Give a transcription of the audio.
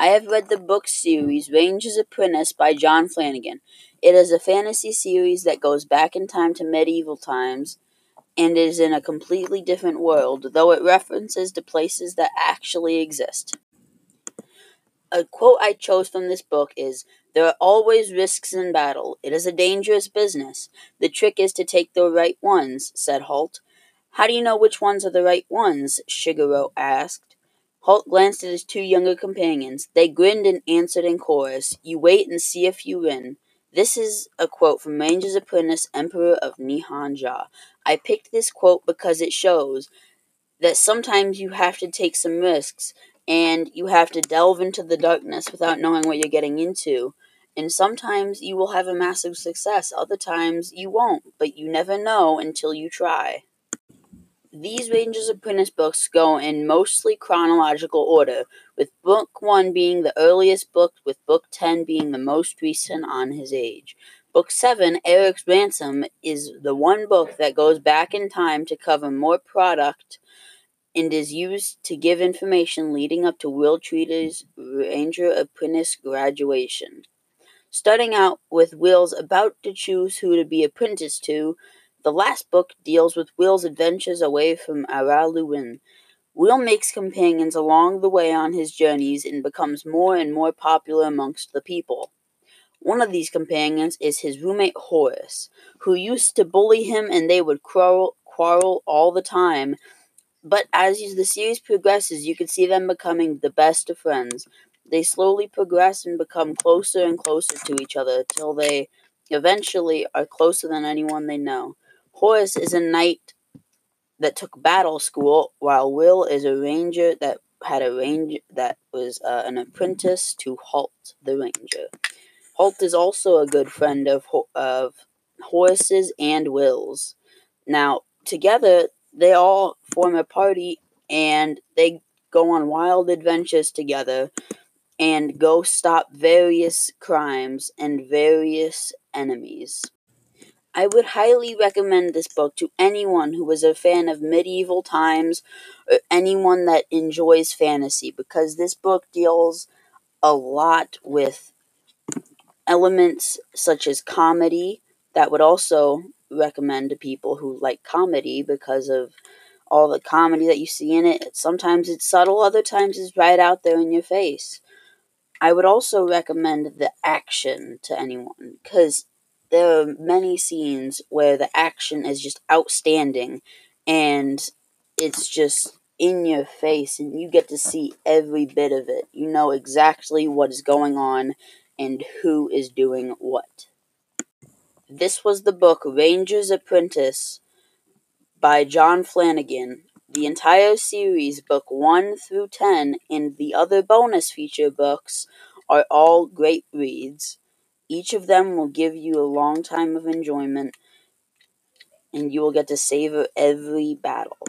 I have read the book series Ranger's Apprentice by John Flanagan. It is a fantasy series that goes back in time to medieval times and is in a completely different world, though it references to places that actually exist. A quote I chose from this book is There are always risks in battle. It is a dangerous business. The trick is to take the right ones, said Halt. How do you know which ones are the right ones? Shigeru asked. Halt glanced at his two younger companions. They grinned and answered in chorus, You wait and see if you win. This is a quote from Ranger's Apprentice, Emperor of Nihon-Ja. I picked this quote because it shows that sometimes you have to take some risks and you have to delve into the darkness without knowing what you're getting into. And sometimes you will have a massive success, other times you won't, but you never know until you try. These Ranger's Apprentice books go in mostly chronological order, with Book 1 being the earliest book, with Book 10 being the most recent on his age. Book 7, Erak's Ransom, is the one book that goes back in time to cover more product and is used to give information leading up to Will Treaty's Ranger Apprentice graduation. Starting out with Will's about to choose who to be apprenticed to, the last book deals with Will's adventures away from Araluen. Will makes companions along the way on his journeys and becomes more and more popular amongst the people. One of these companions is his roommate Horace, who used to bully him and they would quarrel, quarrel all the time but as the series progresses, you can see them becoming the best of friends. They slowly progress and become closer and closer to each other till they eventually are closer than anyone they know. Horace is a knight that took battle school, while Will is a ranger that had a range that was uh, an apprentice to Halt the ranger. Halt is also a good friend of of Horace's and Will's. Now, together they all form a party and they go on wild adventures together and go stop various crimes and various enemies. I would highly recommend this book to anyone who is a fan of medieval times or anyone that enjoys fantasy because this book deals a lot with elements such as comedy that would also recommend to people who like comedy because of all the comedy that you see in it. Sometimes it's subtle, other times it's right out there in your face. I would also recommend the action to anyone because there are many scenes where the action is just outstanding and it's just in your face and you get to see every bit of it. You know exactly what is going on and who is doing what. This was the book Ranger's Apprentice by John Flanagan. The entire series, book 1 through 10, and the other bonus feature books are all great reads. Each of them will give you a long time of enjoyment, and you will get to savor every battle.